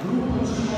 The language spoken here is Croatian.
Gruppo G